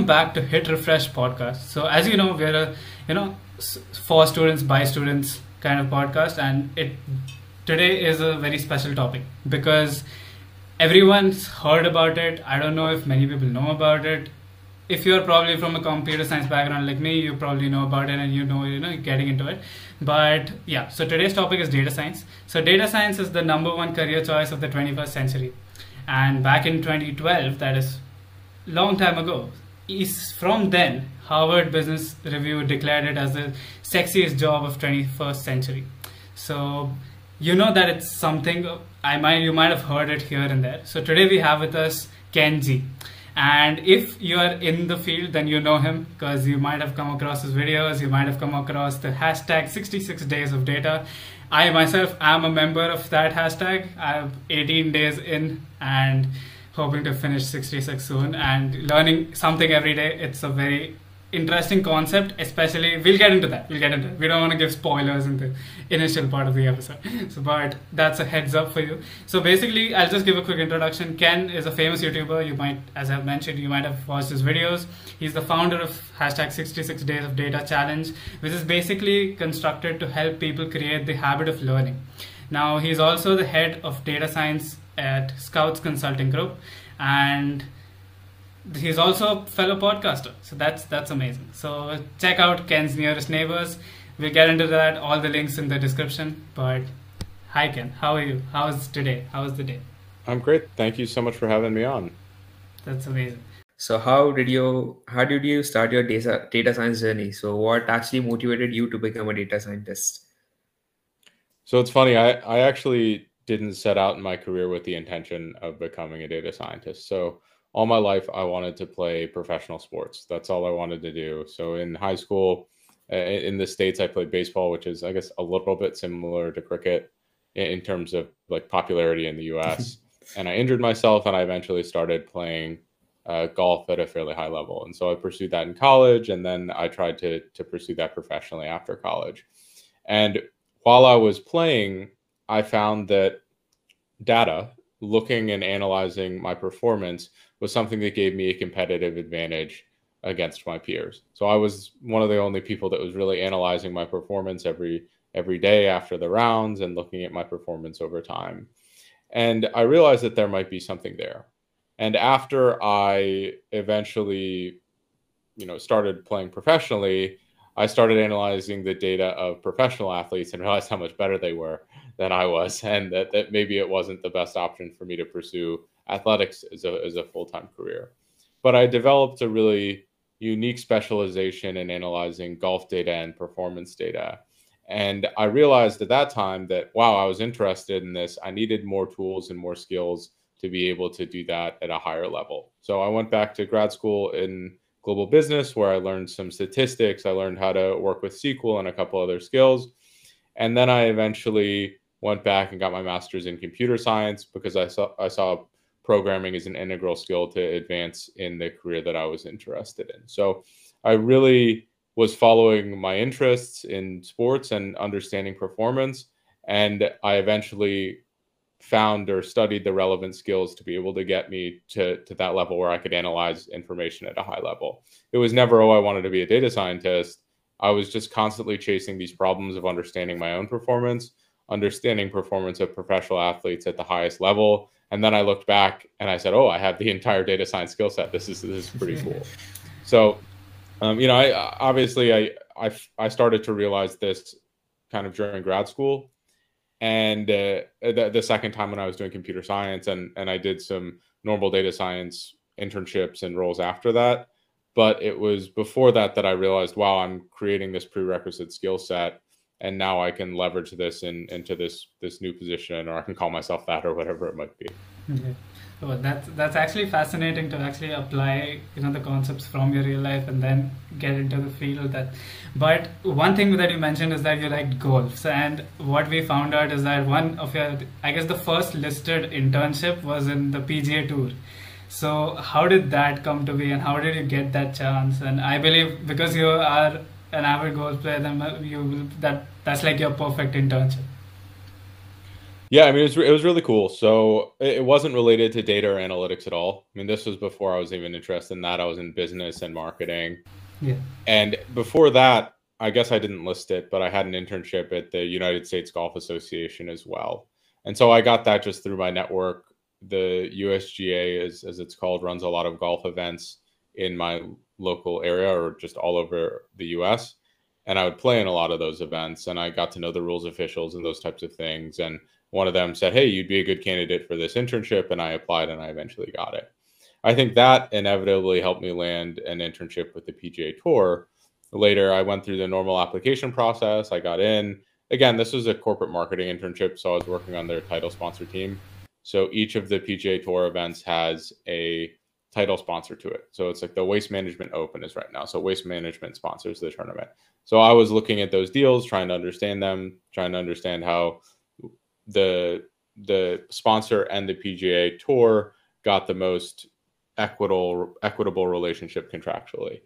welcome back to Hit Refresh podcast. So as you know, we're a you know for students by students kind of podcast, and it today is a very special topic because everyone's heard about it. I don't know if many people know about it. If you're probably from a computer science background like me, you probably know about it and you know you know getting into it. But yeah, so today's topic is data science. So data science is the number one career choice of the 21st century. And back in 2012, that is long time ago, is from then Harvard Business Review declared it as the sexiest job of 21st century. So you know that it's something I might you might have heard it here and there. So today we have with us Ken Jee. And if you are in the field, then you know him because you might have come across his videos, you might have come across the hashtag 66 days of data. I myself am a member of that hashtag. I have 18 days in and hoping to finish 66 soon and learning something every day. It's a very interesting concept, especially we'll get into that. We'll get into it. We don't want to give spoilers in the initial part of the episode. So but that's a heads up for you. So basically I'll just give a quick introduction. Ken is a famous YouTuber. You might as I've mentioned, you might have watched his videos. He's the founder of hashtag 66 days of data challenge, which is basically constructed to help people create the habit of learning. Now he's also the head of data science at Scouts Consulting Group and he's also a fellow podcaster. So that's that's amazing. So check out ken's nearest neighbors. We'll get into that all the links in the description. But hi ken. How are you? How's today? How's the day? I'm great. Thank you so much for having me on. That's amazing. So how did you how did you start your data data science journey? So what actually motivated you to become a data scientist? So it's funny. I i actually didn't set out in my career with the intention of becoming a data scientist so all my life I wanted to play professional sports. That's all I wanted to do. So in high school, in the states, I played baseball, which is I guess a little bit similar to cricket in terms of like popularity in the U.S. and I injured myself, and I eventually started playing uh, golf at a fairly high level. And so I pursued that in college, and then I tried to to pursue that professionally after college. And while I was playing, I found that data, looking and analyzing my performance, was something that gave me a competitive advantage against my peers. So I was one of the only people that was really analyzing my performance every every day after the rounds and looking at my performance over time. And I realized that there might be something there. And after I eventually you know started playing professionally, I started analyzing the data of professional athletes and realized how much better they were than I was and that, that maybe it wasn't the best option for me to pursue athletics as a, as a full-time career. But I developed a really unique specialization in analyzing golf data and performance data. And I realized at that time that, wow, I was interested in this. I needed more tools and more skills to be able to do that at a higher level. So I went back to grad school in global business where I learned some statistics. I learned how to work with SQL and a couple other skills. And then I eventually went back and got my master's in computer science because I saw I saw programming as an integral skill to advance in the career that I was interested in. So I really was following my interests in sports and understanding performance. And I eventually found or studied the relevant skills to be able to get me to, to that level where I could analyze information at a high level. It was never, oh, I wanted to be a data scientist. I was just constantly chasing these problems of understanding my own performance, understanding performance of professional athletes at the highest level, and then I looked back and I said, "Oh, I have the entire data science skill set. This is this is pretty cool." so, um, you know, I obviously I, I I started to realize this kind of during grad school, and uh, the, the second time when I was doing computer science, and and I did some normal data science internships and roles after that. But it was before that that I realized, wow, I'm creating this prerequisite skill set and now I can leverage this in, into this this new position, or I can call myself that, or whatever it might be. Okay. Oh, that's that's actually fascinating to actually apply you know the concepts from your real life and then get into the field. That, but one thing that you mentioned is that you liked golf, and what we found out is that one of your, I guess the first listed internship was in the PGA Tour. So how did that come to be, and how did you get that chance? And I believe because you are an avid golf player, then you that that's like your perfect internship. Yeah, I mean, it was, it was really cool. So it wasn't related to data or analytics at all. I mean, this was before I was even interested in that. I was in business and marketing. Yeah. And before that, I guess I didn't list it, but I had an internship at the United States Golf Association as well. And so I got that just through my network. The USGA, as, as it's called, runs a lot of golf events in my local area or just all over the US. And I would play in a lot of those events and I got to know the rules officials and those types of things. And one of them said, Hey, you'd be a good candidate for this internship. And I applied and I eventually got it. I think that inevitably helped me land an internship with the PGA Tour. Later, I went through the normal application process. I got in. Again, this was a corporate marketing internship, so I was working on their title sponsor team. So each of the PGA Tour events has a title sponsor to it. So it's like the Waste Management Open is right now. So Waste Management sponsors the tournament. So I was looking at those deals, trying to understand them, trying to understand how the the sponsor and the PGA Tour got the most equitable equitable relationship contractually.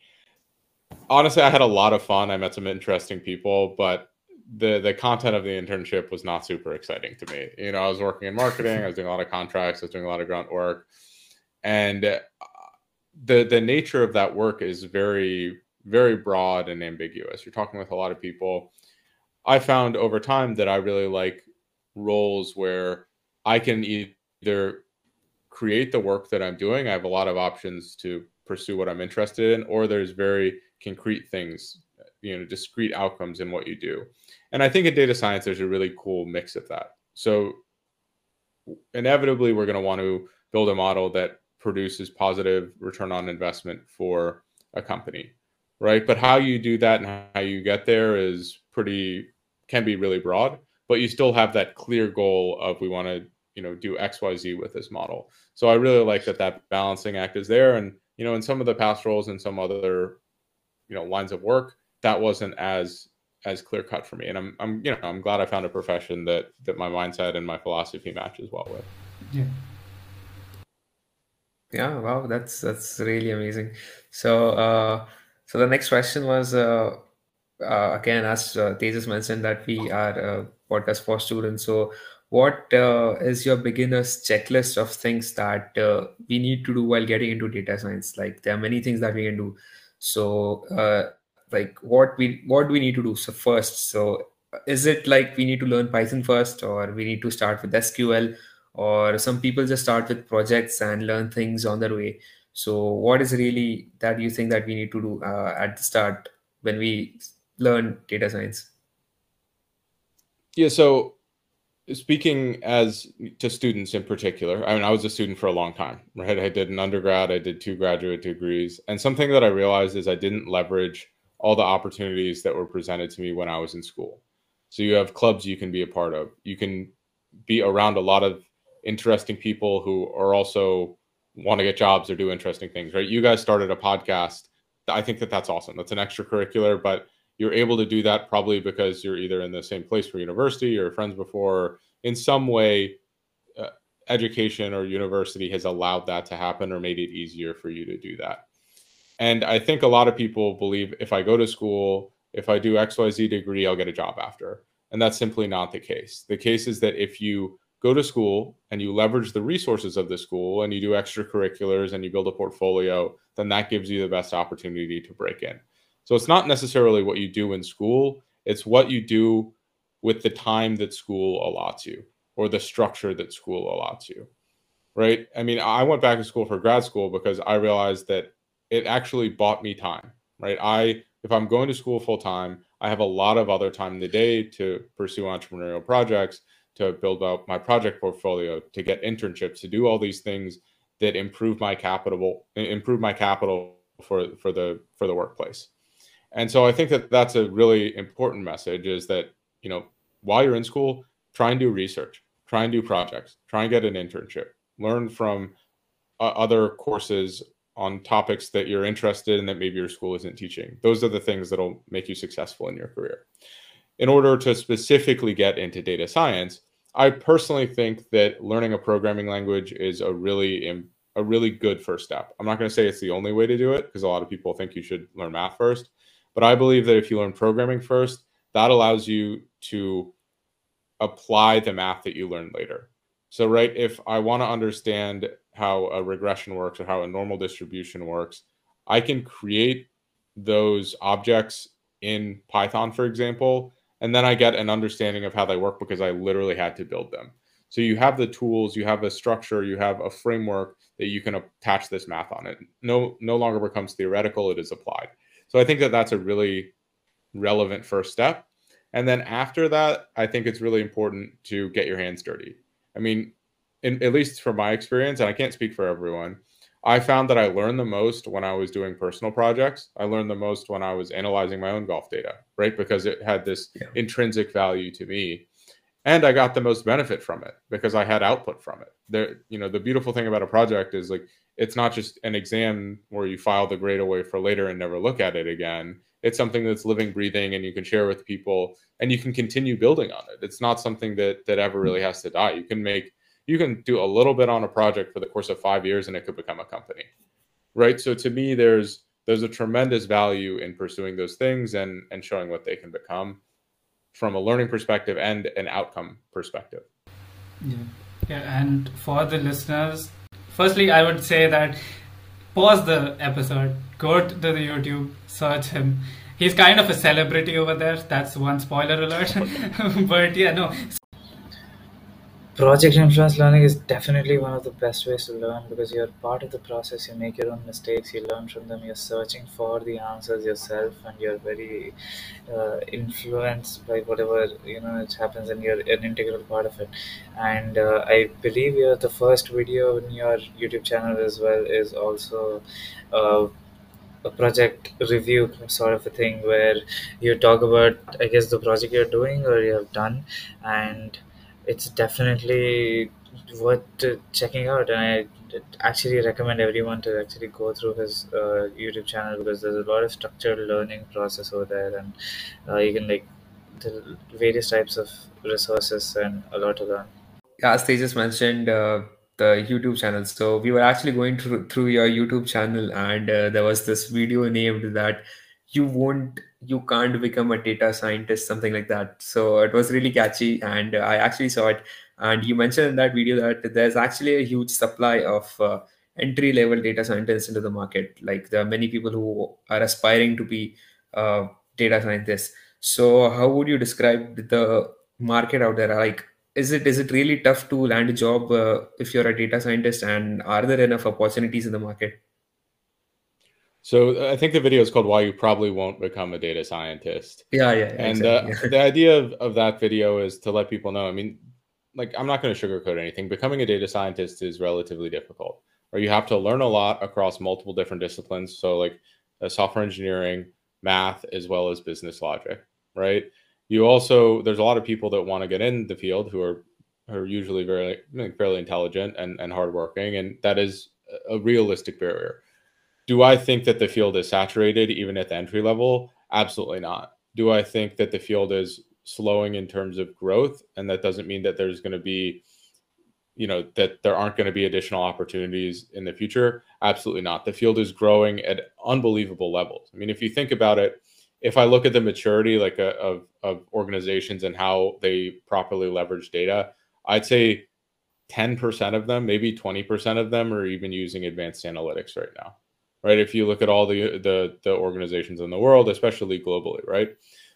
Honestly, I had a lot of fun. I met some interesting people, but the the content of the internship was not super exciting to me. You know, I was working in marketing, I was doing a lot of contracts, I was doing a lot of grunt work, and uh, the the nature of that work is very very broad and ambiguous. You're talking with a lot of people. I found over time that I really like roles where I can either create the work that I'm doing. I have a lot of options to pursue what I'm interested in, or there's very concrete things, you know, discrete outcomes in what you do. And I think in data science, there's a really cool mix of that. So inevitably, we're going to want to build a model that produces positive return on investment for a company, right? But how you do that and how you get there is pretty, can be really broad, but you still have that clear goal of we want to you know do xyz with this model. So i really like that that balancing act is there and you know in some of the past roles and some other you know lines of work that wasn't as as clear cut for me and i'm i'm you know i'm glad i found a profession that that my mindset and my philosophy matches well with. Yeah. Yeah wow that's that's really amazing. So uh so the next question was uh, uh again as uh, Tejas mentioned that we are a podcast for students. So what uh, is your beginner's checklist of things that uh, we need to do while getting into data science? Like there are many things that we can do. So uh, like what we what do we need to do? So first so is it like we need to learn python first or we need to start with sql or some people just start with projects and learn things on their way. So what is really that you think that we need to do uh, at the start when we learn data science yeah so speaking as to students in particular, I mean, I was a student for a long time, right? I did an undergrad, I did two graduate degrees. And something that I realized is I didn't leverage all the opportunities that were presented to me when I was in school. So you have clubs you can be a part of. You can be around a lot of interesting people who are also want to get jobs or do interesting things, right? You guys started a podcast. I think that that's awesome. That's an extracurricular, but you're able to do that probably because you're either in the same place for university or friends before. In some way uh, education or university has allowed that to happen or made it easier for you to do that. And i think a lot of people believe if i go to school if i do xyz degree i'll get a job after. And that's simply not the case. The case is that if you go to school and you leverage the resources of the school and you do extracurriculars and you build a portfolio then that gives you the best opportunity to break in so it's not necessarily what you do in school, it's what you do with the time that school allots you or the structure that school allots you. Right? I mean, I went back to school for grad school because I realized that it actually bought me time, right? I if I'm going to school full time, I have a lot of other time in the day to pursue entrepreneurial projects, to build out my project portfolio, to get internships, to do all these things that improve my capital improve my capital for for the for the workplace. And so I think that that's a really important message is that, you know, while you're in school, try and do research, try and do projects, try and get an internship, learn from uh, other courses on topics that you're interested in that maybe your school isn't teaching. Those are the things that'll make you successful in your career. In order to specifically get into data science, I personally think that learning a programming language is a really a really good first step. I'm not going to say it's the only way to do it because a lot of people think you should learn math first. But I believe that if you learn programming first, that allows you to apply the math that you learn later. So, right, if I want to understand how a regression works or how a normal distribution works, I can create those objects in Python, for example, and then I get an understanding of how they work because I literally had to build them. So you have the tools, you have a structure, you have a framework that you can attach this math on. It no no longer becomes theoretical; it is applied. So I think that that's a really relevant first step. And then after that, I think it's really important to get your hands dirty. I mean, in, at least from my experience, and I can't speak for everyone, I found that I learned the most when I was doing personal projects. I learned the most when I was analyzing my own golf data, right? Because it had this yeah. intrinsic value to me. And I got the most benefit from it because I had output from it. There, you know, the beautiful thing about a project is like it's not just an exam where you file the grade away for later and never look at it again. It's something that's living, breathing, and you can share with people and you can continue building on it. It's not something that that ever really has to die. You can make you can do a little bit on a project for the course of five years and it could become a company right so to me there's there's a tremendous value in pursuing those things and and showing what they can become from a learning perspective and an outcome perspective yeah yeah and for the listeners firstly i would say that pause the episode go to the youtube search him. He's kind of a celebrity over there. That's one spoiler alert. But yeah no Project influence learning is definitely one of the best ways to learn because you're part of the process. You make your own mistakes, you learn from them, you're searching for the answers yourself, and you're very uh, influenced by whatever you know it happens, and you're an integral part of it. And uh, I believe you're the first video in your YouTube channel as well is also. Uh, a project review sort of a thing where you talk about i guess the project you're doing or you have done and it's definitely worth checking out. And i actually recommend everyone to actually go through his uh, youtube channel because there's a lot of structured learning process over there. And uh, you can like the various types of resources and a lot to learn yeah, as they just mentioned uh, the youtube channel. So we were actually going through, through your youtube channel and uh, there was this video named that you won't you can't become a data scientist something like that. So it was really catchy and i actually saw it. And you mentioned in that video that there's actually a huge supply of uh, entry level data scientists into the market. Like there are many people who are aspiring to be uh, data scientists. So how would you describe the market out there? Like is it is it really tough to land a job uh, if you're a data scientist? And are there enough opportunities in the market so I think the video is called "Why You Probably Won't Become a Data Scientist." Yeah, yeah. and exactly. uh, the idea of, of that video is to let people know. I mean, like I'm not going to sugarcoat anything. Becoming a data scientist is relatively difficult, or you have to learn a lot across multiple different disciplines. So like uh, software engineering, math, as well as business logic. Right. You also there's a lot of people that want to get in the field who are are usually very fairly intelligent and and hardworking, and that is a realistic barrier do I think that the field is saturated even at the entry level? Absolutely not. Do I think that the field is slowing in terms of growth? And that doesn't mean that there's going to be, you know, that there aren't going to be additional opportunities in the future. Absolutely not. The field is growing at unbelievable levels. I mean, if you think about it, if I look at the maturity like a, uh, of, of organizations and how they properly leverage data, I'd say 10% of them, maybe 20% of them are even using advanced analytics right now right? If you look at all the the the organizations in the world, especially globally, right?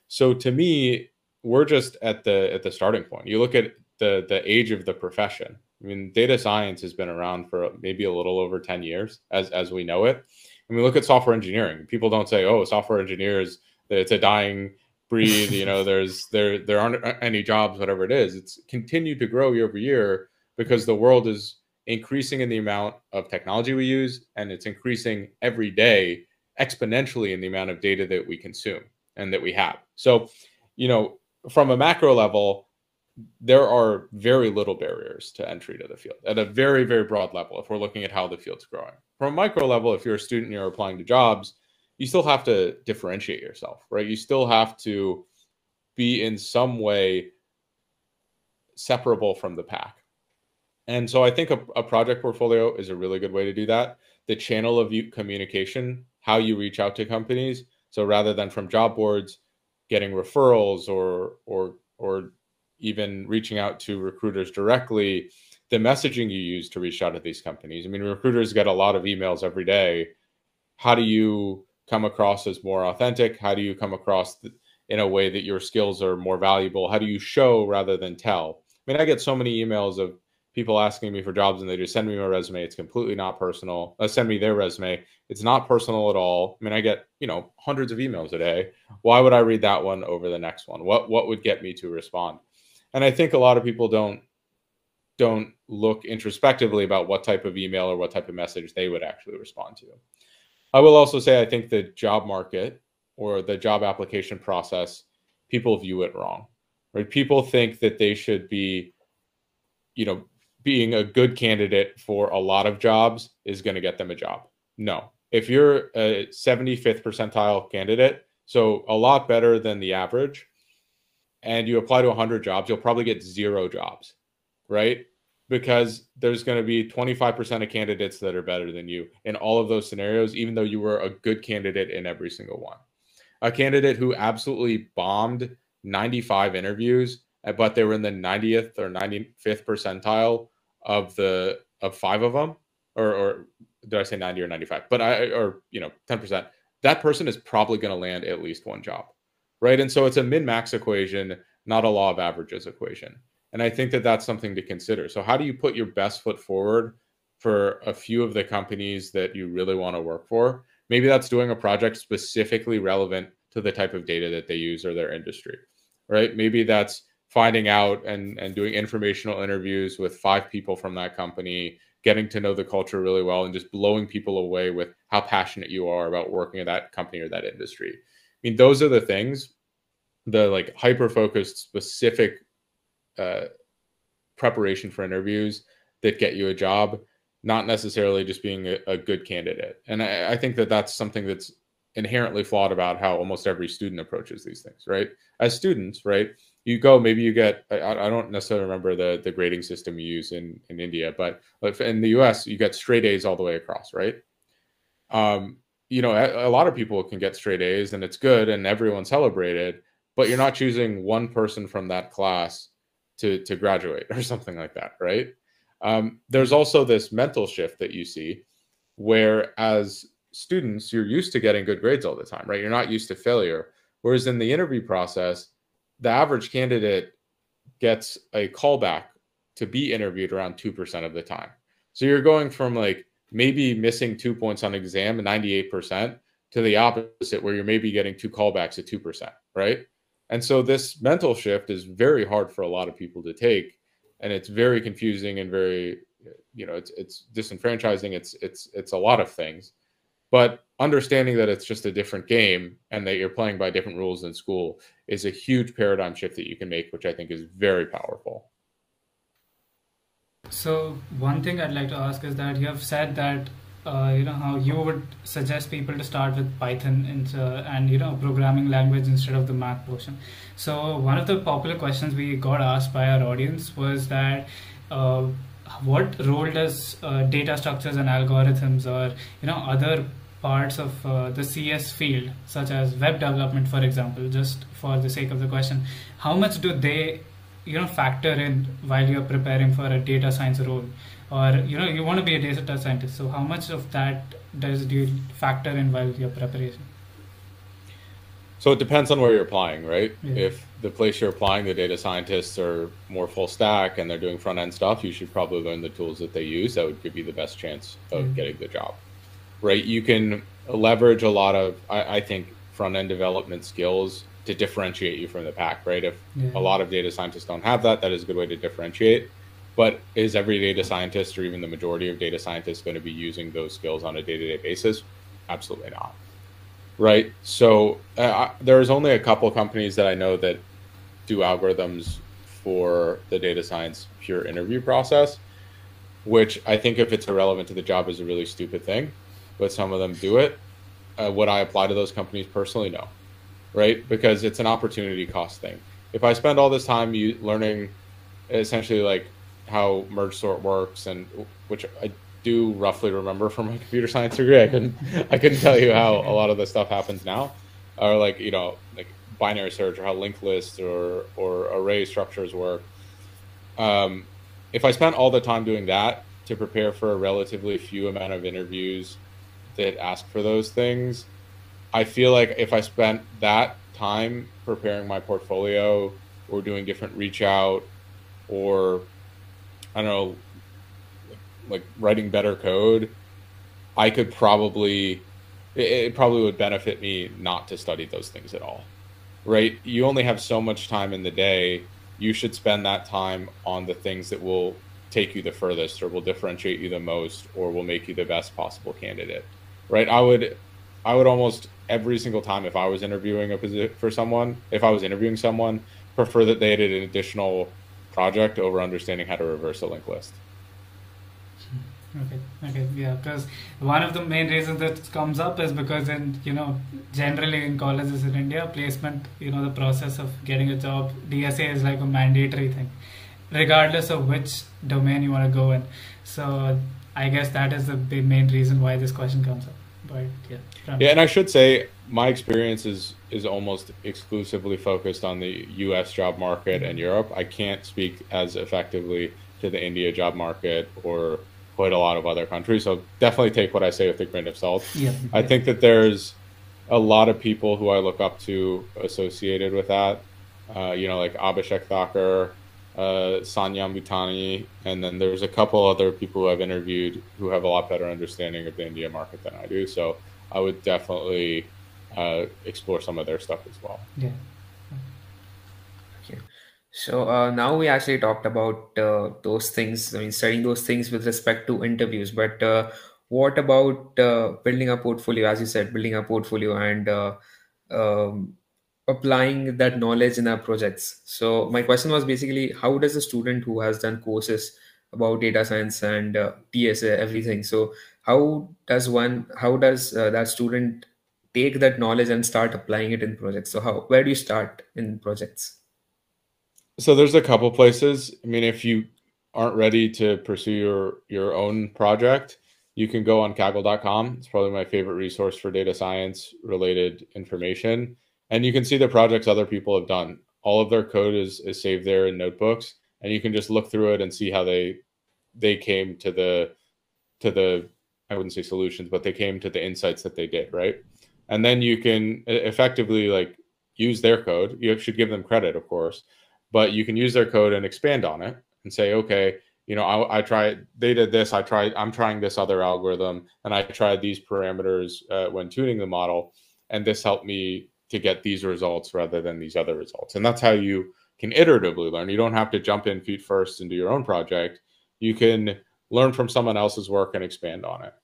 So to me, we're just at the at the starting point. You look at the the age of the profession. I mean, data science has been around for maybe a little over 10 years as as we know it. And we look at software engineering. People don't say, "Oh, software engineers, it's a dying breed, you know, there's there there aren't any jobs whatever it is." It's continued to grow year over year because the world is increasing in the amount of technology we use, and it's increasing every day exponentially in the amount of data that we consume and that we have. So, you know, from a macro level, there are very little barriers to entry to the field at a very, very broad level if we're looking at how the field's growing. From a micro level, if you're a student and you're applying to jobs, you still have to differentiate yourself, right? You still have to be in some way separable from the pack. And so I think a, a, project portfolio is a really good way to do that. The channel of communication, how you reach out to companies. So rather than from job boards, getting referrals or or or even reaching out to recruiters directly, the messaging you use to reach out to these companies. I mean, recruiters get a lot of emails every day. How do you come across as more authentic? How do you come across in a way that your skills are more valuable? How do you show rather than tell? I mean, I get so many emails of people asking me for jobs and they just send me my resume. It's completely not personal. Uh, send me their resume. It's not personal at all. I mean, I get, you know, hundreds of emails a day. Why would I read that one over the next one? What what would get me to respond? And I think a lot of people don't don't look introspectively about what type of email or what type of message they would actually respond to. I will also say I think the job market or the job application process, people view it wrong. Right? People think that they should be, you know, being a good candidate for a lot of jobs is going to get them a job. No. If you're a 75th percentile candidate, so a lot better than the average, and you apply to 100 jobs, you'll probably get zero jobs, right? Because there's going to be 25% of candidates that are better than you in all of those scenarios, even though you were a good candidate in every single one. A candidate who absolutely bombed 95 interviews but they were in the 90th or 95th percentile of the of five of them or, or did i say 90 or 95 but i or you know 10% that person is probably going to land at least one job right? And so it's a min max equation not a law of averages equation. And i think that that's something to consider. So how do you put your best foot forward for a few of the companies that you really want to work for? Maybe that's doing a project specifically relevant to the type of data that they use or their industry right? Maybe that's finding out and and doing informational interviews with five people from that company getting to know the culture really well and just blowing people away with how passionate you are about working at that company or that industry. I mean those are the things the like hyper focused specific uh, preparation for interviews that get you a job not necessarily just being a, a good candidate. And I, I think that that's something that's inherently flawed about how almost every student approaches these things right? As students right you go maybe you get I, I, don't necessarily remember the the grading system you use in in India but in the US you get straight A's all the way across right? Um you know a, a, lot of people can get straight A's and it's good and everyone celebrated but you're not choosing one person from that class to to graduate or something like that right? Um, there's also this mental shift that you see where as students you're used to getting good grades all the time right? You're not used to failure. Whereas in the interview process the average candidate gets a callback to be interviewed around 2% of the time. So you're going from like maybe missing two points on exam 98% to the opposite where you're maybe getting two callbacks at 2%, right? And so this mental shift is very hard for a lot of people to take and it's very confusing and very you know it's it's disenfranchising it's it's it's a lot of things but understanding that it's just a different game and that you're playing by different rules in school is a huge paradigm shift that you can make, which I think is very powerful. So one thing I'd like to ask is that you have said that uh, you know how you would suggest people to start with Python and, uh, and you know programming language instead of the math portion. So one of the popular questions we got asked by our audience was that uh, what role does uh, data structures and algorithms or you know other parts of uh, the CS field, such as web development, for example, just for the sake of the question, how much do they, you know, factor in while you're preparing for a data science role, or you know, you want to be a data scientist, so how much of that does do you factor in while your preparation? So it depends on where you're applying, right? Yeah. If the place you're applying, the data scientists are more full stack and they're doing front end stuff, you should probably learn the tools that they use. That would give you the best chance of Yeah. getting the job right? You can leverage a lot of, I, I think, front end development skills to differentiate you from the pack, right? If Yeah. a lot of data scientists don't have that, that is a good way to differentiate. But is every data scientist or even the majority of data scientists going to be using those skills on a day to day basis? Absolutely not. Right. So uh, there's only a couple companies that I know that do algorithms for the data science pure interview process, which I think if it's irrelevant to the job is a really stupid thing but some of them do it. Uh, would I apply to those companies personally? No, right? Because it's an opportunity cost thing. If I spend all this time you learning essentially like how merge sort works and which I do roughly remember from my computer science degree, I couldn't I couldn't tell you how a lot of this stuff happens now, or like you know like binary search or how linked lists or or array structures work. Um, if I spent all the time doing that to prepare for a relatively few amount of interviews that ask for those things, I feel like if I spent that time preparing my portfolio or doing different reach out or I don't know, like writing better code, I could probably it, probably would benefit me not to study those things at all. Right? You only have so much time in the day. You should spend that time on the things that will take you the furthest or will differentiate you the most or will make you the best possible candidate. Right? I would I would almost every single time if I was interviewing a position for someone, if I was interviewing someone, prefer that they did an additional project over understanding how to reverse a linked list. Hmm. Okay, okay, yeah, because one of the main reasons that comes up is because in you know generally in colleges in India, placement, you know, the process of getting a job, DSA is like a mandatory thing, regardless of which domain you want to go in. So I guess that is the main reason why this question comes up. But yeah, yeah, and I should say my experience is is almost exclusively focused on the U.S. job market and Europe. I can't speak as effectively to the India job market or quite a lot of other countries. So definitely take what I say with a grain of salt. Yeah, I think that there's a lot of people who I look up to associated with that. Uh, you know, like Abhishek Thakur, uh, Sanyam Bhutani, and then there's a couple other people who I've interviewed who have a lot better understanding of the India market than I do. So I would definitely uh, explore some of their stuff as well. Yeah. Okay. So uh, now we actually talked about uh, those things. I mean, studying those things with respect to interviews. But uh, what about uh, building a portfolio? As you said, building a portfolio and uh, um, applying that knowledge in our projects. So my question was basically, how does a student who has done courses about data science and uh, DSA everything? So how does one? How does uh, that student take that knowledge and start applying it in projects? So how? Where do you start in projects? So there's a couple places. I mean, if you aren't ready to pursue your your own project, you can go on Kaggle.com. It's probably my favorite resource for data science related information. And you can see the projects other people have done. All of their code is, is saved there in notebooks, and you can just look through it and see how they they came to the to the I wouldn't say solutions, but they came to the insights that they did, right? And then you can effectively like use their code. You should give them credit, of course, but you can use their code and expand on it and say, okay, you know, I, I tried, they did this, I tried, I'm trying this other algorithm, and I tried these parameters uh, when tuning the model, and this helped me to get these results rather than these other results. And that's how you can iteratively learn. You don't have to jump in feet first and do your own project. You can learn from someone else's work and expand on it.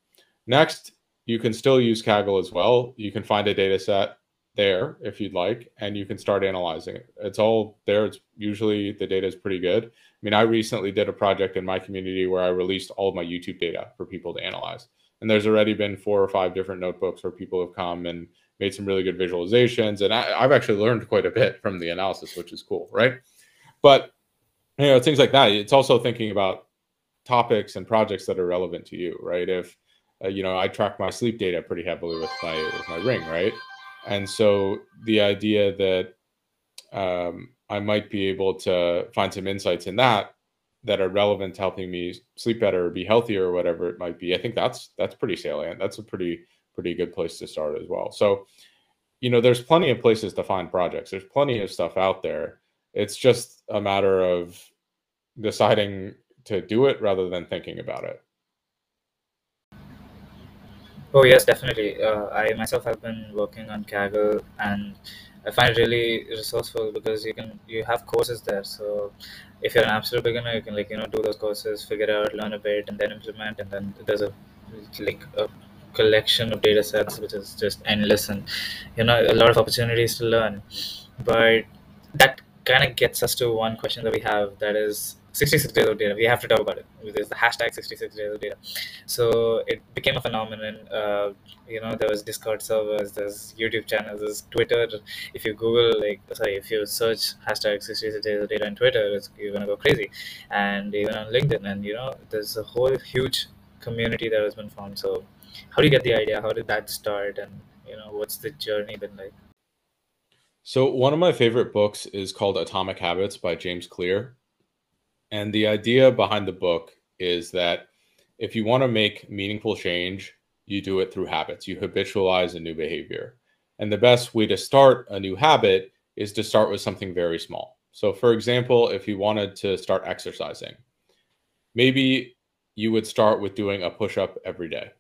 Next, you can still use Kaggle as well. You can find a data set there if you'd like, and you can start analyzing it. It's all there. It's usually the data is pretty good. I mean, I recently did a project in my community where I released all of my YouTube data for people to analyze. And there's already been four or five different notebooks where people have come and made some really good visualizations. And I, have actually learned quite a bit from the analysis, which is cool, right? But you know, things like that. It's also thinking about topics and projects that are relevant to you, right? If uh, you know, I track my sleep data pretty heavily with my with my ring, right? And so the idea that um, I might be able to find some insights in that that are relevant to helping me sleep better or be healthier or whatever it might be. I think that's that's pretty salient. That's a pretty pretty good place to start as well. So, you know, there's plenty of places to find projects. There's plenty of stuff out there. It's just a matter of deciding to do it rather than thinking about it. Oh yes, definitely. Uh, I myself have been working on Kaggle, and I find it really resourceful because you can you have courses there. So if you're an absolute beginner, you can like you know do those courses, figure out, learn a bit, and then implement. And then there's a like a collection of data sets which is just endless, and you know a lot of opportunities to learn. But that kind of gets us to one question that we have that is 66 days of data. We have to talk about it. There's the hashtag 66 days of data. So it became a phenomenon. Uh, you know, there was Discord servers, there's YouTube channels, there's Twitter. If you Google, like, sorry, if you search hashtag 66 days of data on Twitter, you're gonna go crazy. And even on LinkedIn, and you know, there's a whole huge community that has been formed. So, how do you get the idea? How did that start? And you know, what's the journey been like? So, one of my favorite books is called Atomic Habits by James Clear. And the idea behind the book is that if you want to make meaningful change, you do it through habits. You habitualize a new behavior. And the best way to start a new habit is to start with something very small. So, for example, if you wanted to start exercising, maybe you would start with doing a push up every day,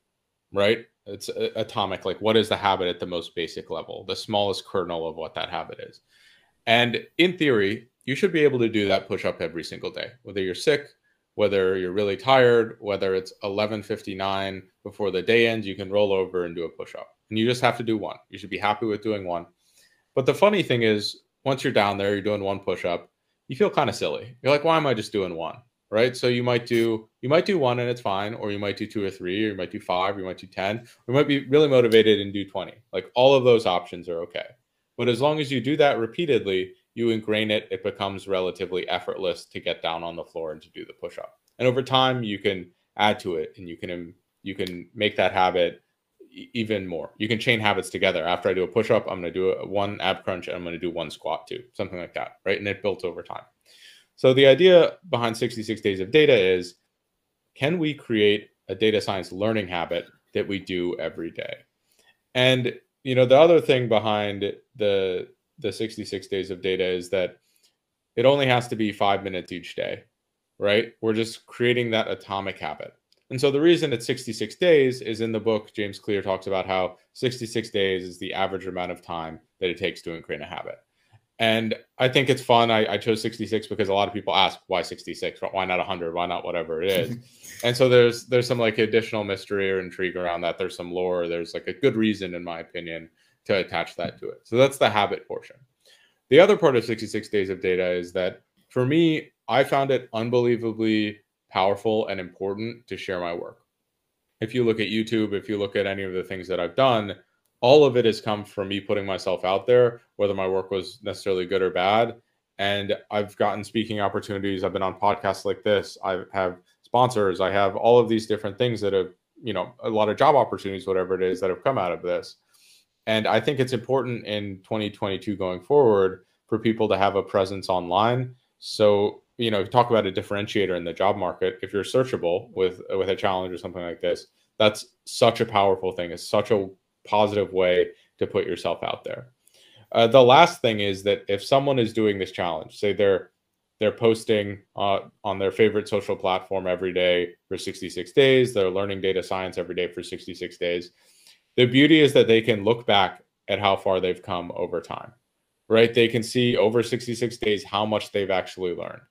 right? It's uh, atomic. Like, what is the habit at the most basic level, the smallest kernel of what that habit is? And in theory, you should be able to do that push up every single day, whether you're sick, whether you're really tired, whether it's 11:59 before the day ends, you can roll over and do a push up. And you just have to do one. You should be happy with doing one. But the funny thing is, once you're down there, you're doing one push up, you feel kind of silly. You're like, why am I just doing one? Right? So you might do you might do one and it's fine, or you might do two or three, or you might do five, or you might do 10, or you might be really motivated and do 20. Like all of those options are okay. But as long as you do that repeatedly, you ingrain it, it becomes relatively effortless to get down on the floor and to do the push up. And over time, you can add to it and you can you can make that habit even more. You can chain habits together. After I do a push up, I'm going to do a, one ab crunch and I'm going to do one squat too, something like that, right? And it built over time. So the idea behind 66 days of data is can we create a data science learning habit that we do every day? And you know, the other thing behind the the 66 days of data is that it only has to be 5 minutes each day, right? We're just creating that atomic habit. And so the reason it's 66 days is in the book, James Clear talks about how 66 days is the average amount of time that it takes to ingrain a habit. And I think it's fun. I, I, chose 66 because a lot of people ask why 66? Why not 100? Why not whatever it is? and so there's there's some like additional mystery or intrigue around that. There's some lore. There's like a good reason, in my opinion, to attach that to it. So that's the habit portion. The other part of 66 days of data is that for me, I found it unbelievably powerful and important to share my work. If you look at YouTube, if you look at any of the things that I've done, all of it has come from me putting myself out there, whether my work was necessarily good or bad. And I've gotten speaking opportunities. I've been on podcasts like this. I have sponsors. I have all of these different things that have, you know, a lot of job opportunities, whatever it is, that have come out of this. And I think it's important in 2022 going forward for people to have a presence online. So you know talk about a differentiator in the job market if you're searchable with with a challenge or something like this that's such a powerful thing it's such a positive way to put yourself out there. Uh, the last thing is that if someone is doing this challenge say they're they're posting uh, on their favorite social platform every day for 66 days they're learning data science every day for 66 days the beauty is that they can look back at how far they've come over time right? They can see over 66 days how much they've actually learned.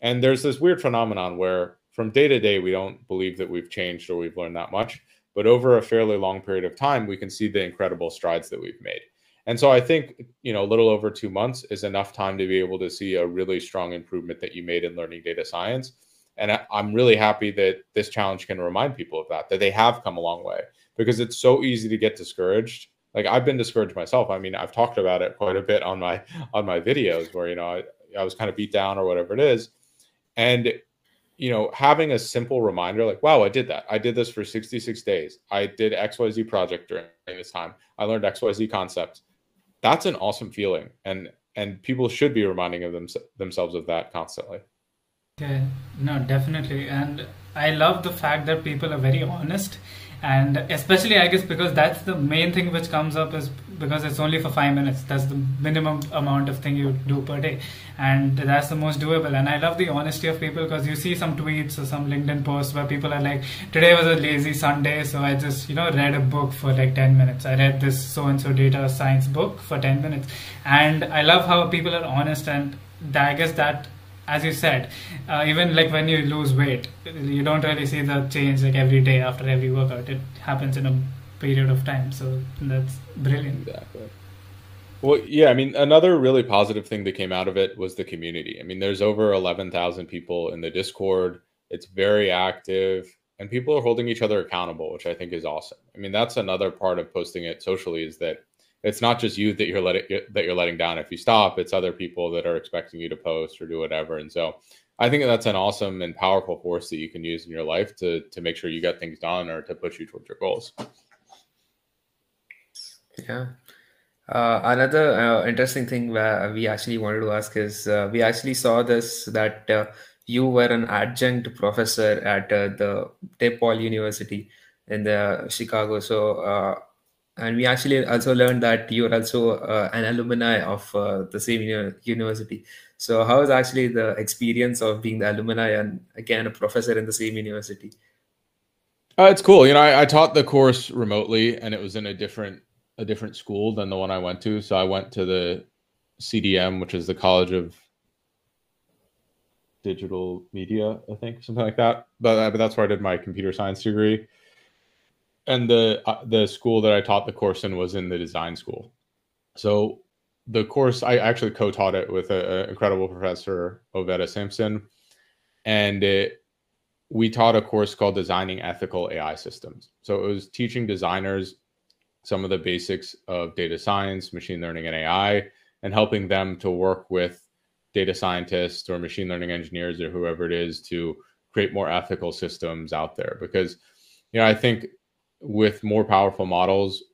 And there's this weird phenomenon where from day to day, we don't believe that we've changed or we've learned that much. But over a fairly long period of time, we can see the incredible strides that we've made. And so I think, you know, a little over two months is enough time to be able to see a really strong improvement that you made in learning data science. And I, am really happy that this challenge can remind people of that, that they have come a long way because it's so easy to get discouraged. Like I've been discouraged myself. I mean, I've talked about it quite a bit on my on my videos where, you know, I, I was kind of beat down or whatever it is and you know having a simple reminder like wow i did that. I did this for 66 days. I did xyz project during this time. I learned xyz concept that's an awesome feeling and and people should be reminding of them, themselves of that constantly. Yeah no definitely. And i love the fact that people are very honest and especially i guess because that's the main thing which comes up is because it's only for five minutes. That's the minimum amount of thing you do per day and that's the most doable. And i love the honesty of people because you see some tweets or some linkedin posts where people are like today was a lazy sunday so i just you know read a book for like 10 minutes. I read this so and so data science book for 10 minutes. And i love how people are honest and i guess that as you said, uh, even like when you lose weight, you don't really see the change like every day after every workout. It happens in a period of time. So that's brilliant. Exactly. Well, yeah, I mean, another really positive thing that came out of it was the community. I mean, there's over 11,000 people in the Discord. It's very active and people are holding each other accountable, which I think is awesome. I mean, that's another part of posting it socially is that it's not just you that you're letting that you're letting down. If you stop it's other people that are expecting you to post or do whatever. And so i think that's an awesome and powerful force that you can use in your life to to make sure you get things done or to push you towards your goals. Yeah. Uh, another uh, interesting thing where we actually wanted to ask is uh, we actually saw this that uh, you were an adjunct professor at uh, the DePaul University in the Chicago. So, uh, and we actually also learned that you're also uh, an alumni of uh, the same uni- university. So, how is actually the experience of being the alumni and again a professor in the same university? Uh, it's cool. You know, I, I taught the course remotely, and it was in a different a different school than the one I went to. So I went to the CDM, which is the College of Digital Media, I think, something like that. But, but that's where I did my computer science degree. And the uh, the school that I taught the course in was in the design school. So the course I actually co-taught it with an incredible professor, Oveta Simpson, and it, we taught a course called Designing Ethical AI Systems. So it was teaching designers some of the basics of data science, machine learning, and AI, and helping them to work with data scientists or machine learning engineers or whoever it is to create more ethical systems out there. Because, you know, I think with more powerful models,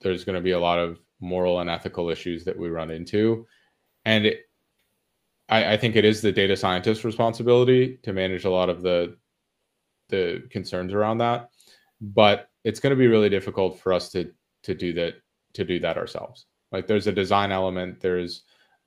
there's going to be a lot of moral and ethical issues that we run into. And it, I, I think it is the data scientist's responsibility to manage a lot of the the concerns around that. But it's going to be really difficult for us to to do that to do that ourselves. Like there's a design element, there's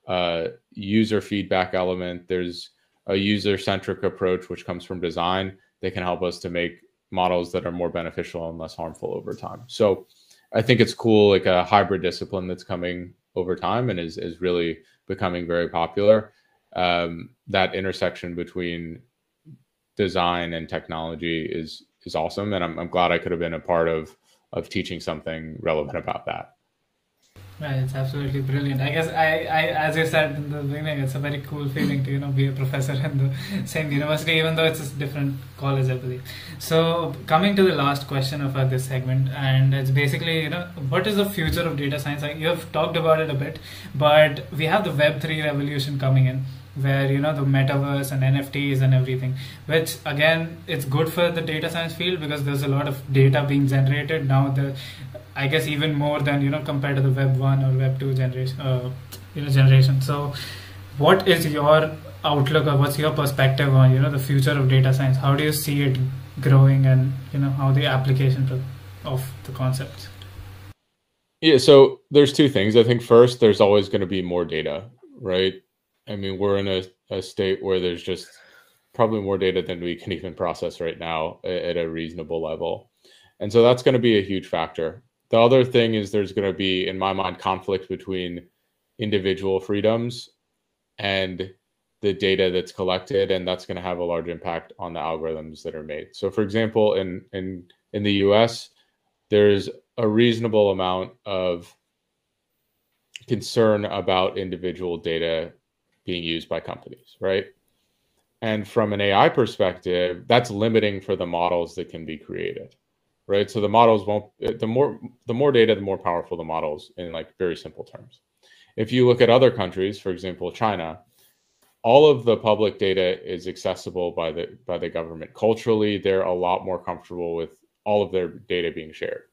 a user feedback element, there's a user centric approach which comes from design that can help us to make models that are more beneficial and less harmful over time. So I think it's cool, like a hybrid discipline that's coming over time and is is really becoming very popular. Um, that intersection between design and technology is is awesome, and I'm, I'm glad I could have been a part of of teaching something relevant about that. Right, it's absolutely brilliant. I guess I, I, as you said in the beginning, it's a very cool feeling to you know be a professor in the same university, even though it's a different college, I believe. So coming to the last question of uh, this segment, and it's basically you know what is the future of data science? Like, you have talked about it a bit, but we have the Web three revolution coming in where you know the metaverse and NFTs and everything, which again it's good for the data science field because there's a lot of data being generated now. The I guess even more than you know compared to the Web one or Web two generation, uh, you know generation. So, what is your outlook or what's your perspective on you know the future of data science? How do you see it growing and you know how the application of the concepts? Yeah, so there's two things. I think first, there's always going to be more data, right? I mean, we're in a, a state where there's just probably more data than we can even process right now at a reasonable level. And so that's going to be a huge factor. The other thing is there's going to be, in my mind, conflict between individual freedoms and the data that's collected, and that's going to have a large impact on the algorithms that are made. So, for example, in in in the U.S., there's a reasonable amount of concern about individual data being used by companies, right? And from an AI perspective, that's limiting for the models that can be created, right? So the models won't the more the more data, the more powerful the models in like very simple terms. If you look at other countries, for example, China, all of the public data is accessible by the by the government. Culturally, they're a lot more comfortable with all of their data being shared.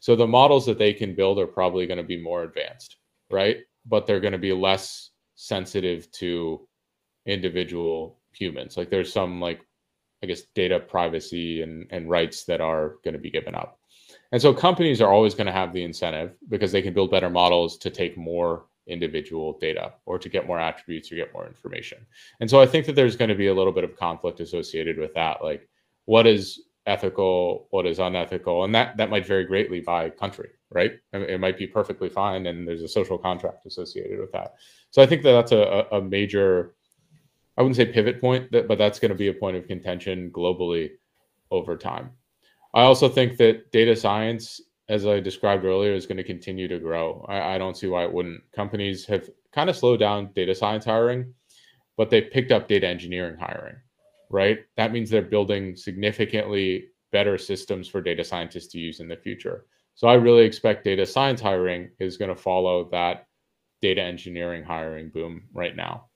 So the models that they can build are probably going to be more advanced, right? But they're going to be less sensitive to individual humans. Like there's some like I guess data privacy and, and rights that are going to be given up. And so companies are always going to have the incentive because they can build better models to take more individual data or to get more attributes or get more information. And so I think that there's going to be a little bit of conflict associated with that. Like what is ethical, what is unethical, and that that might vary greatly by country, right? it might be perfectly fine, and there's a social contract associated with that. So I think that that's a, a major, I wouldn't say pivot point, but that's going to be a point of contention globally over time. I also think that data science, as I described earlier, is going to continue to grow. I, I don't see why it wouldn't. Companies have kind of slowed down data science hiring, but they picked up data engineering hiring right? That means they're building significantly better systems for data scientists to use in the future. So I really expect data science hiring is going to follow that data engineering hiring boom right now.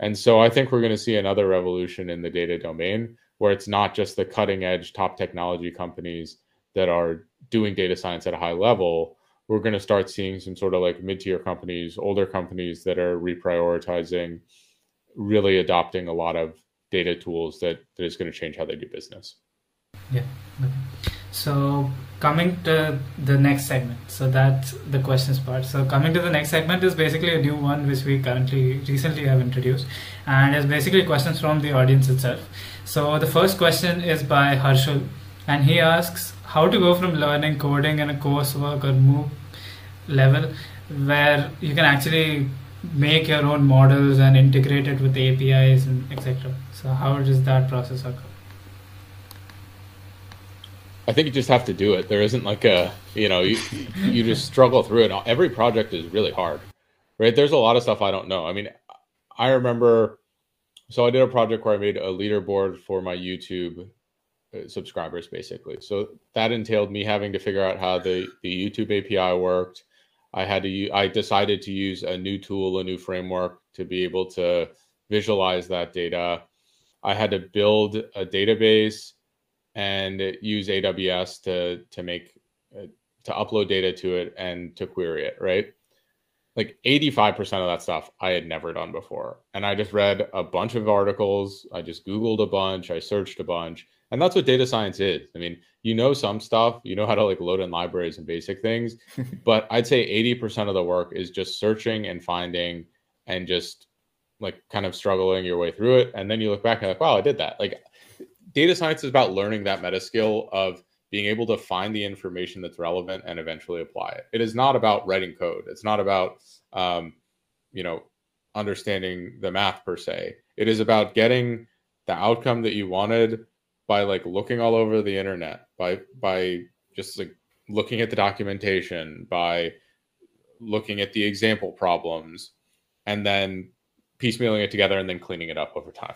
And so I think we're going to see another revolution in the data domain where it's not just the cutting edge top technology companies that are doing data science at a high level, we're going to start seeing some sort of like mid-tier companies, older companies that are reprioritizing, really adopting a lot of data tools that that is going to change how they do business. Yeah. So coming to the next segment, so that's the questions part. So coming to the next segment is basically a new one which we currently recently have introduced, and it's basically questions from the audience itself. So the first question is by Harshul, and he asks how to go from learning coding in a coursework or MOOC level where you can actually make your own models and integrate it with APIs and etc. So how does that process occur? I think you just have to do it. There isn't like a, you know, you you just struggle through it. Every project is really hard, right? There's a lot of stuff I don't know. I mean, I remember, so I did a project where I made a leaderboard for my YouTube uh, subscribers, basically. So that entailed me having to figure out how the the YouTube API worked. I had to, I decided to use a new tool, a new framework to be able to visualize that data. I had to build a database and use AWS to to make uh, to upload data to it and to query it, right? Like 85% of that stuff I had never done before. And I just read a bunch of articles, I just googled a bunch, I searched a bunch. And that's what data science is. I mean, you know some stuff, you know how to like load in libraries and basic things, but I'd say 80% of the work is just searching and finding and just like kind of struggling your way through it and then you look back and like wow i did that like data science is about learning that meta skill of being able to find the information that's relevant and eventually apply it. It is not about writing code. It's not about, um, you know, understanding the math per se. It is about getting the outcome that you wanted by like looking all over the internet, by by just like looking at the documentation, by looking at the example problems, and then piecemealing it together and then cleaning it up over time.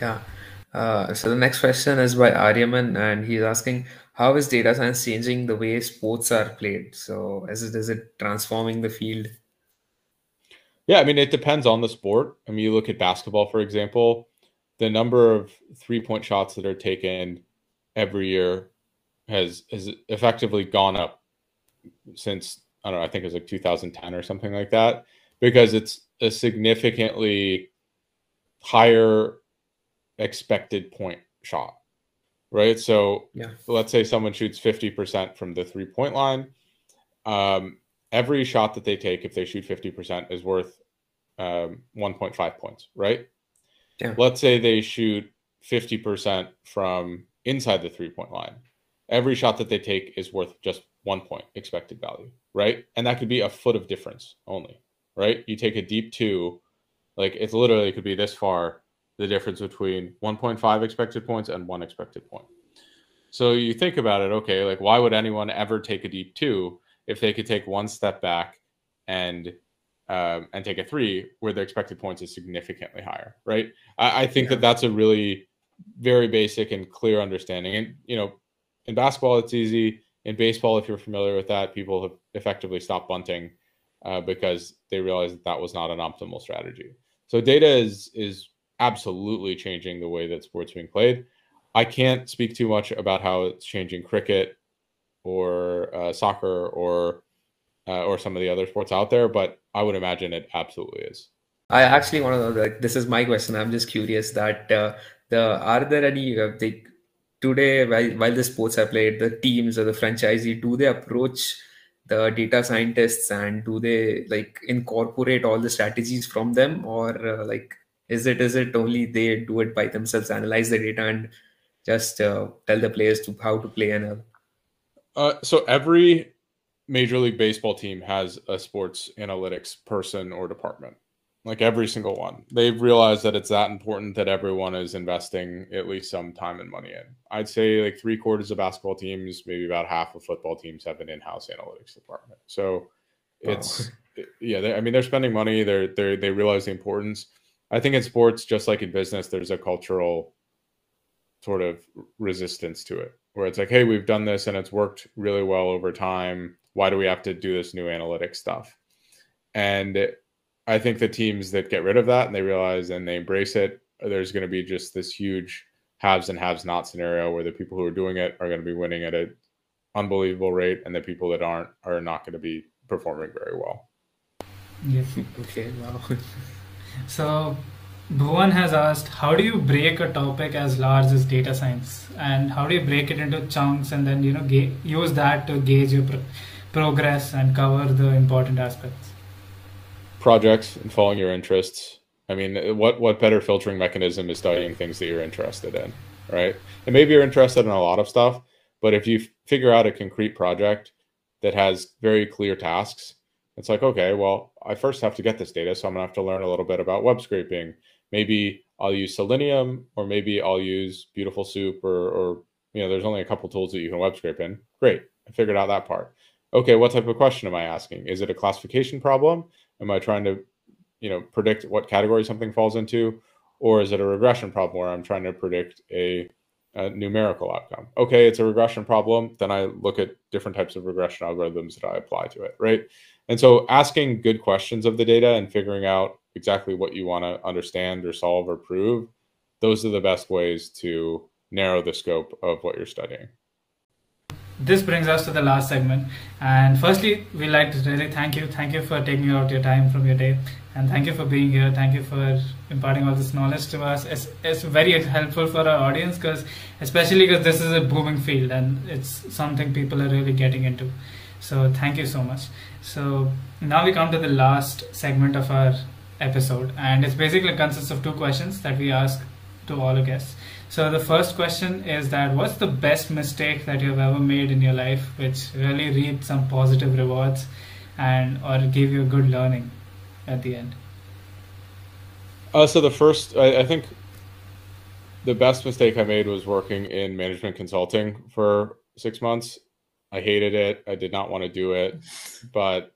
Yeah. Uh, so the next question is by Aryaman, and he's asking, how is data science changing the way sports are played? So is it is it transforming the field? Yeah, I mean it depends on the sport. I mean, you look at basketball, for example, the number of three point shots that are taken every year has has effectively gone up since I don't know, I think it was like 2010 or something like that, because it's a significantly higher expected point shot, right? So Yeah. let's say someone shoots 50% from the three point line. Um, every shot that they take, if they shoot 50%, is worth um, 1.5 points, right? Yeah. Let's say they shoot 50% from inside the three point line. Every shot that they take is worth just one point expected value, right? And that could be a foot of difference only, right? You take a deep two, like it's literally it could be this far the difference between 1.5 expected points and one expected point. So you think about it, okay, like why would anyone ever take a deep two if they could take one step back and um, and take a three where the expected points is significantly higher, right? I, I think Yeah. that that's a really very basic and clear understanding. And you know, in basketball, it's easy. In baseball, if you're familiar with that, people have effectively stopped bunting uh, because they realized that that was not an optimal strategy. So data is is absolutely changing the way that sports being played. I can't speak too much about how it's changing cricket or uh, soccer or uh, or some of the other sports out there, but I would imagine it absolutely is. I actually want to know that this is my question. I'm just curious that uh, the are there any uh, today while while the sports are played, the teams or the franchisee do they approach the data scientists and do they like incorporate all the strategies from them or uh, like is it is it only they do it by themselves, analyze the data and just uh, tell the players to how to play and all? Uh, so every Major League Baseball team has a sports analytics person or department. Like every single one. They've realized that it's that important that everyone is investing at least some time and money in. I'd say like three quarters of basketball teams, maybe about half of football teams have an in-house analytics department. So Wow. it's yeah, they, I mean they're spending money, they're they they realize the importance. I think in sports, just like in business, there's a cultural sort of resistance to it where it's like, hey, we've done this and it's worked really well over time. Why do we have to do this new analytics stuff? And I think the teams that get rid of that and they realize and they embrace it, there's going to be just this huge haves and haves not scenario where the people who are doing it are going to be winning at an unbelievable rate, and the people that aren't are not going to be performing very well. Yes. Okay, wow. So, Bhuvan has asked, how do you break a topic as large as data science, and how do you break it into chunks, and then you know ga- use that to gauge your pro- progress and cover the important aspects? Projects and following your interests. I mean, what what better filtering mechanism is studying things that you're interested in, right? And maybe you're interested in a lot of stuff, but if you figure out a concrete project that has very clear tasks, it's like, okay, well, I first have to get this data, so I'm gonna have to learn a little bit about web scraping. Maybe I'll use Selenium, or maybe I'll use Beautiful Soup, or, or you know, there's only a couple tools that you can web scrape in. Great, I figured out that part. Okay, what type of question am I asking? Is it a classification problem? Am I trying to, you know, predict what category something falls into, or is it a regression problem where I'm trying to predict a a numerical outcome. Okay, it's a regression problem. Then I look at different types of regression algorithms that I apply to it, right? And so asking good questions of the data and figuring out exactly what you want to understand or solve or prove, those are the best ways to narrow the scope of what you're studying. This brings us to the last segment. And firstly, we'd like to really thank you. Thank you for taking out your time from your day. And thank you for being here. Thank you for imparting all this knowledge to us. It's, it's very helpful for our audience because, especially because this is a booming field and it's something people are really getting into. So thank you so much. So now we come to the last segment of our episode, and it's basically consists of two questions that we ask to all our guests. So the first question is that what's the best mistake that you've ever made in your life, which really reaped some positive rewards, and or gave you a good learning at the end? Uh, so the first, I, I think, the best mistake I made was working in management consulting for six months. I hated it. I did not want to do it, but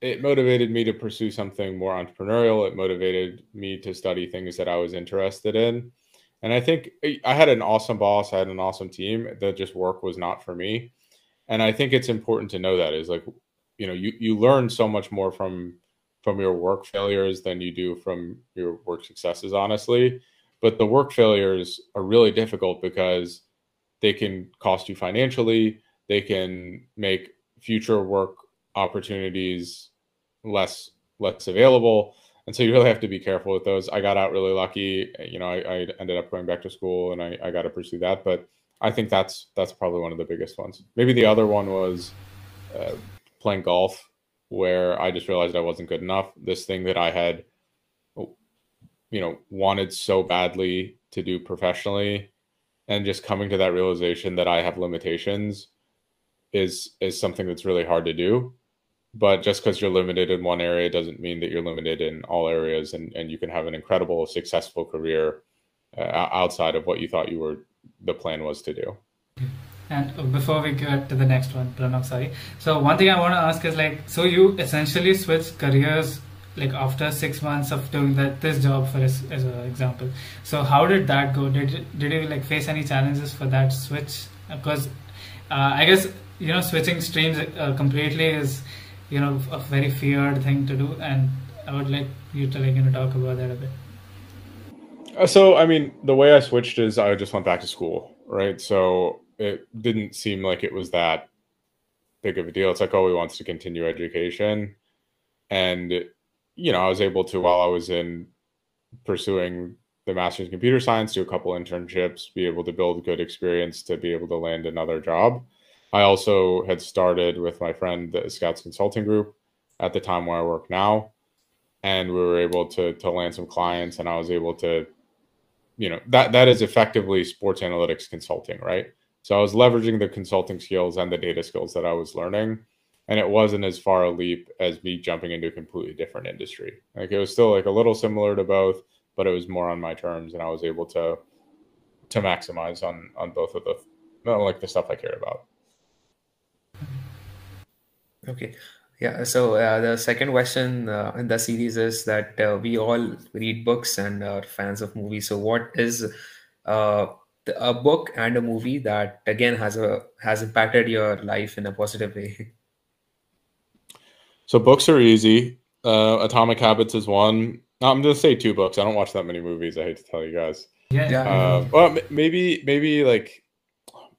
it motivated me to pursue something more entrepreneurial. It motivated me to study things that I was interested in. And I think eh, I had an awesome boss, I had an awesome team. That just work was not for me. And I think it's important to know that is like, you know, you, you learn so much more from from your work failures than you do from your work successes, honestly. But the work failures are really difficult because they can cost you financially, they can make future work opportunities less less available. And so you really have to be careful with those. I got out really lucky. You know i, I ended up going back to school and I, I got to pursue that. But i think that's that's probably one of the biggest ones. Maybe the other one was uh, playing golf where i just realized i wasn't good enough. This thing that i had you know wanted so badly to do professionally and just coming to that realization that i have limitations is is something that's really hard to do. But just because you're limited in one area doesn't mean that you're limited in all areas and, and you can have an incredible successful career uh, outside of what you thought you were the plan was to do. And before we get to the next one Pranav, sorry. So one thing i want to ask is like so you essentially switched careers like after six months of doing that this job for as, as an example. So how did that go? Did did you like face any challenges for that switch? Because uh, i guess you know switching streams uh, completely is you know a very feared thing to do and i would like you to like you know talk about that a bit. Uh, so i mean the way i switched is i just went back to school right? So it didn't seem like it was that big of a deal. It's like oh he wants to continue education. And you know i was able to while i was in pursuing the master's in computer science do a couple internships be able to build good experience to be able to land another job I also had started with my friend the Scouts Consulting Group at the time where I work now, and we were able to to land some clients, and I was able to, you know, that that is effectively sports analytics consulting, right? So I was leveraging the consulting skills and the data skills that I was learning, and it wasn't as far a leap as me jumping into a completely different industry. Like it was still like a little similar to both, but it was more on my terms, and I was able to to maximize on on both of the like the stuff I cared about. Okay. Yeah. So uh, the second question uh, in the series is that uh, we all read books and are fans of movies. So what is uh, a book and a movie that again has a has impacted your life in a positive way? So books are easy. Uh, Atomic Habits is one. I'm gonna say two books. I don't watch that many movies. I hate to tell you guys. yeah, Yeah. Uh, well, m- maybe maybe like I'm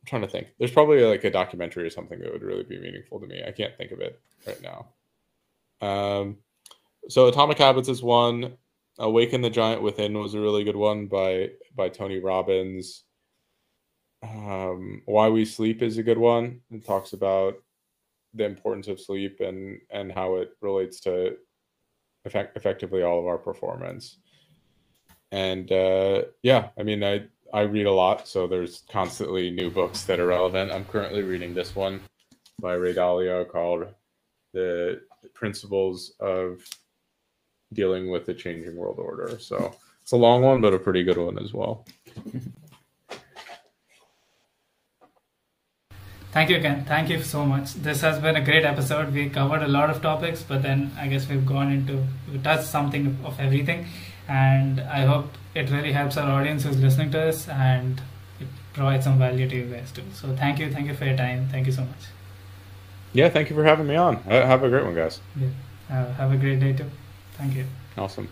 trying to think. There's probably like a documentary or something that would really be meaningful to me. I can't think of it right now. Um, so Atomic Habits is one. Awaken the Giant Within was a really good one by by Tony Robbins. Um, Why We Sleep is a good one. It talks about the importance of sleep and and how it relates to effect, effectively all of our performance. And uh, yeah, I mean, I I read a lot, so there's constantly new books that are relevant. I'm currently reading this one by Ray Dalio called "The Principles of Dealing with the Changing World Order." So it's a long one, but a pretty good one as well. Thank you again. Thank you so much. This has been a great episode. We covered a lot of topics, but then I guess we've gone into we touched something of everything, and I hope it really helps our audience who's listening to us and it provides some value to you guys too. So thank you, thank you for your time. Thank you so much. Yeah, thank you for having me on. Uh, Have a great one, guys. Yeah. Uh, have a great day too. Thank you. Awesome.